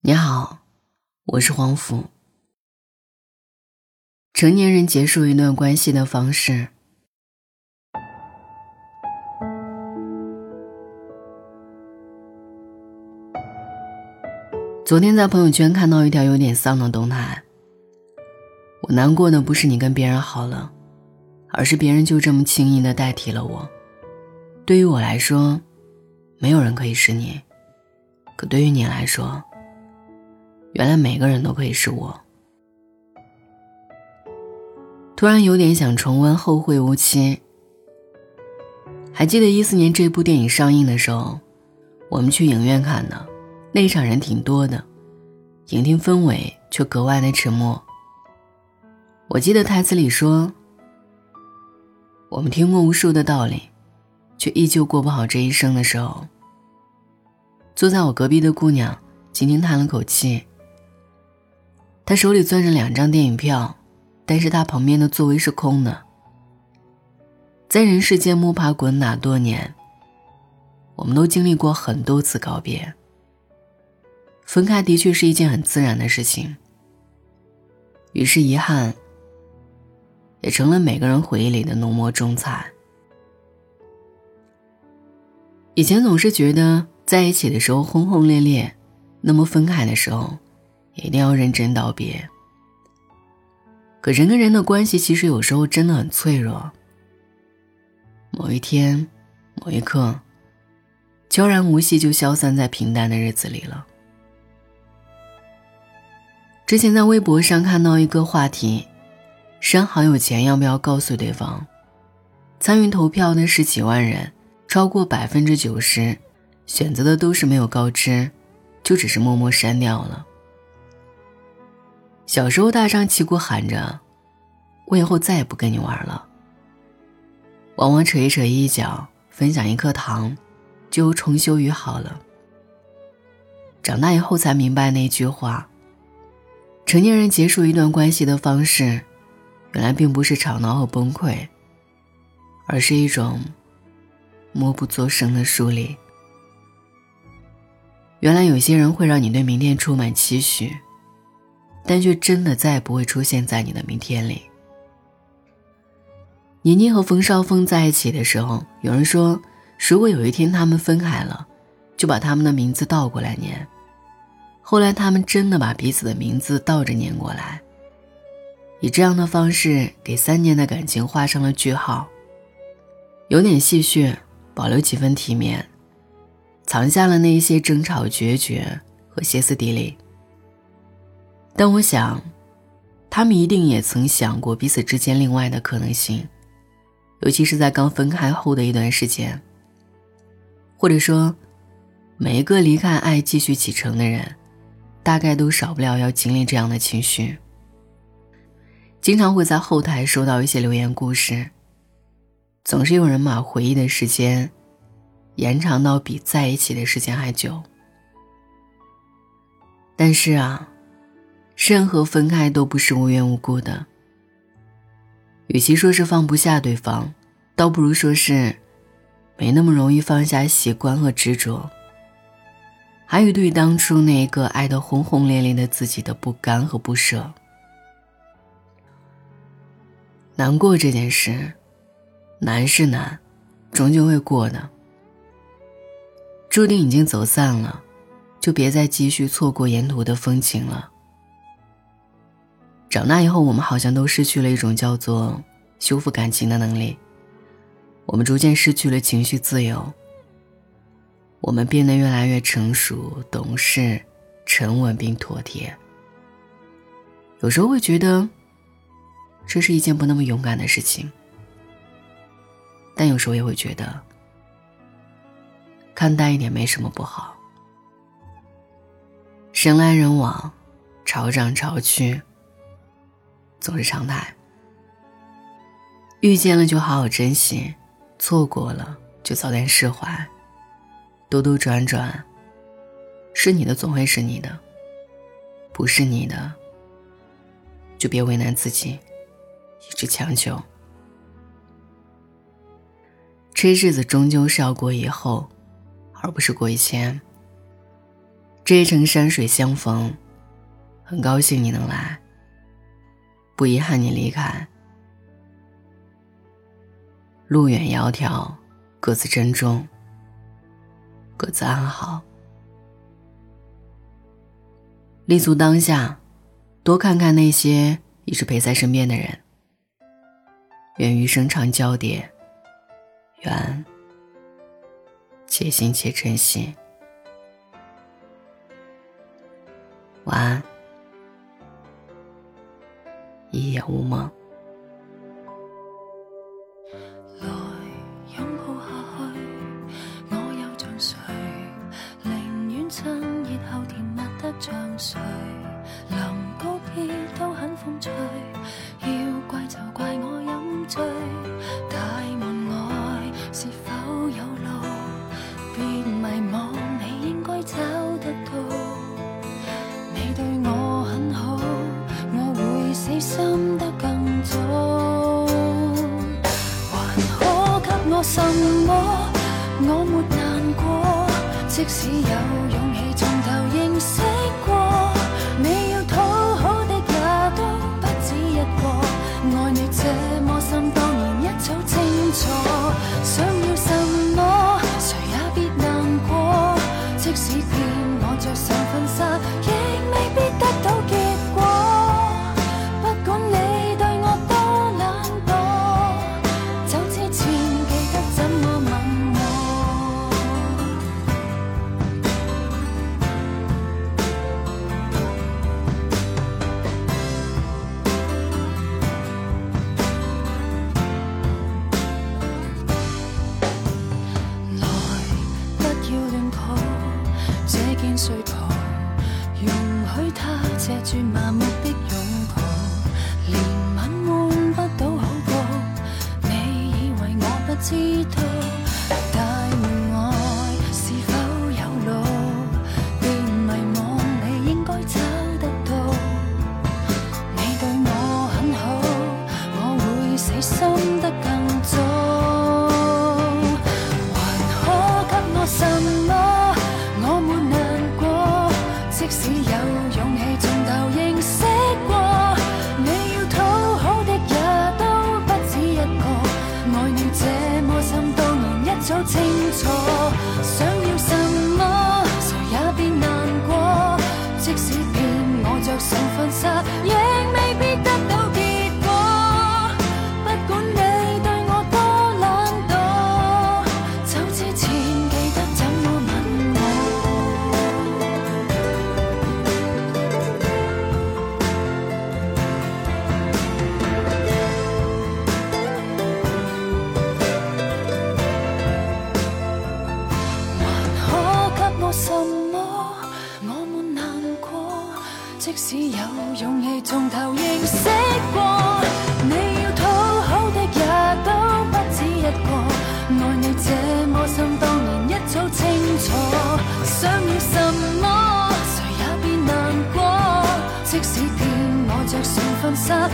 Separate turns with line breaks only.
你好，我是黄甫。成年人结束一段关系的方式。昨天在朋友圈看到一条有点丧的动态。我难过的不是你跟别人好了，而是别人就这么轻易的代替了我。对于我来说，没有人可以是你，可对于你来说。原来每个人都可以是我。突然有点想重温《后会无期》。还记得一四年这部电影上映的时候，我们去影院看的，那场人挺多的，影厅氛围却格外的沉默。我记得台词里说：“我们听过无数的道理，却依旧过不好这一生的时候。”坐在我隔壁的姑娘轻轻叹了口气。他手里攥着两张电影票，但是他旁边的座位是空的。在人世间摸爬滚打多年，我们都经历过很多次告别。分开的确是一件很自然的事情，于是遗憾也成了每个人回忆里的浓墨重彩。以前总是觉得在一起的时候轰轰烈烈，那么分开的时候。一定要认真道别。可人跟人的关系其实有时候真的很脆弱。某一天，某一刻，悄然无息就消散在平淡的日子里了。之前在微博上看到一个话题：删好友前要不要告诉对方？参与投票的十几万人，超过百分之九十选择的都是没有告知，就只是默默删掉了。小时候，大张旗鼓喊着：“我以后再也不跟你玩了。”往往扯一扯衣角，分享一颗糖，就重修于好了。长大以后才明白那句话：成年人结束一段关系的方式，原来并不是吵闹和崩溃，而是一种默不作声的疏离。原来有些人会让你对明天充满期许。但却真的再也不会出现在你的明天里。倪妮和冯绍峰在一起的时候，有人说，如果有一天他们分开了，就把他们的名字倒过来念。后来他们真的把彼此的名字倒着念过来，以这样的方式给三年的感情画上了句号。有点戏谑，保留几分体面，藏下了那些争吵、决绝和歇斯底里。但我想，他们一定也曾想过彼此之间另外的可能性，尤其是在刚分开后的一段时间。或者说，每一个离开爱继续启程的人，大概都少不了要经历这样的情绪。经常会在后台收到一些留言故事，总是有人把回忆的时间延长到比在一起的时间还久。但是啊。任何分开都不是无缘无故的。与其说是放不下对方，倒不如说是没那么容易放下习惯和执着，还有对当初那一个爱得轰轰烈烈的自己的不甘和不舍。难过这件事，难是难，终究会过的。注定已经走散了，就别再继续错过沿途的风景了。长大以后，我们好像都失去了一种叫做修复感情的能力。我们逐渐失去了情绪自由。我们变得越来越成熟、懂事、沉稳并妥帖。有时候会觉得，这是一件不那么勇敢的事情。但有时候也会觉得，看淡一点没什么不好。人来人往，潮涨潮去。总是常态。遇见了就好好珍惜，错过了就早点释怀。兜兜转转，是你的总会是你的，不是你的就别为难自己，一直强求。这日子终究是要过以后，而不是过以前。这一程山水相逢，很高兴你能来，不遗憾你离开。路远窈窕，各自珍重，各自安好。立足当下，多看看那些一直陪在身边的人。愿余生长交叠，愿且行且珍惜。热后甜蜜得像
谁？临告别都很风趣，要怪就怪我饮醉。大门外是否有路？别迷惘，你应该找得到。你对我很好，我会死心得更早。还可给我什么？我没能。即使有勇气从头认识过。你只有勇气从头认识过，你要讨好的也都不止一个，爱你这么深，当然一早清楚。想要什么，谁也别难过，即使骗我着上婚纱，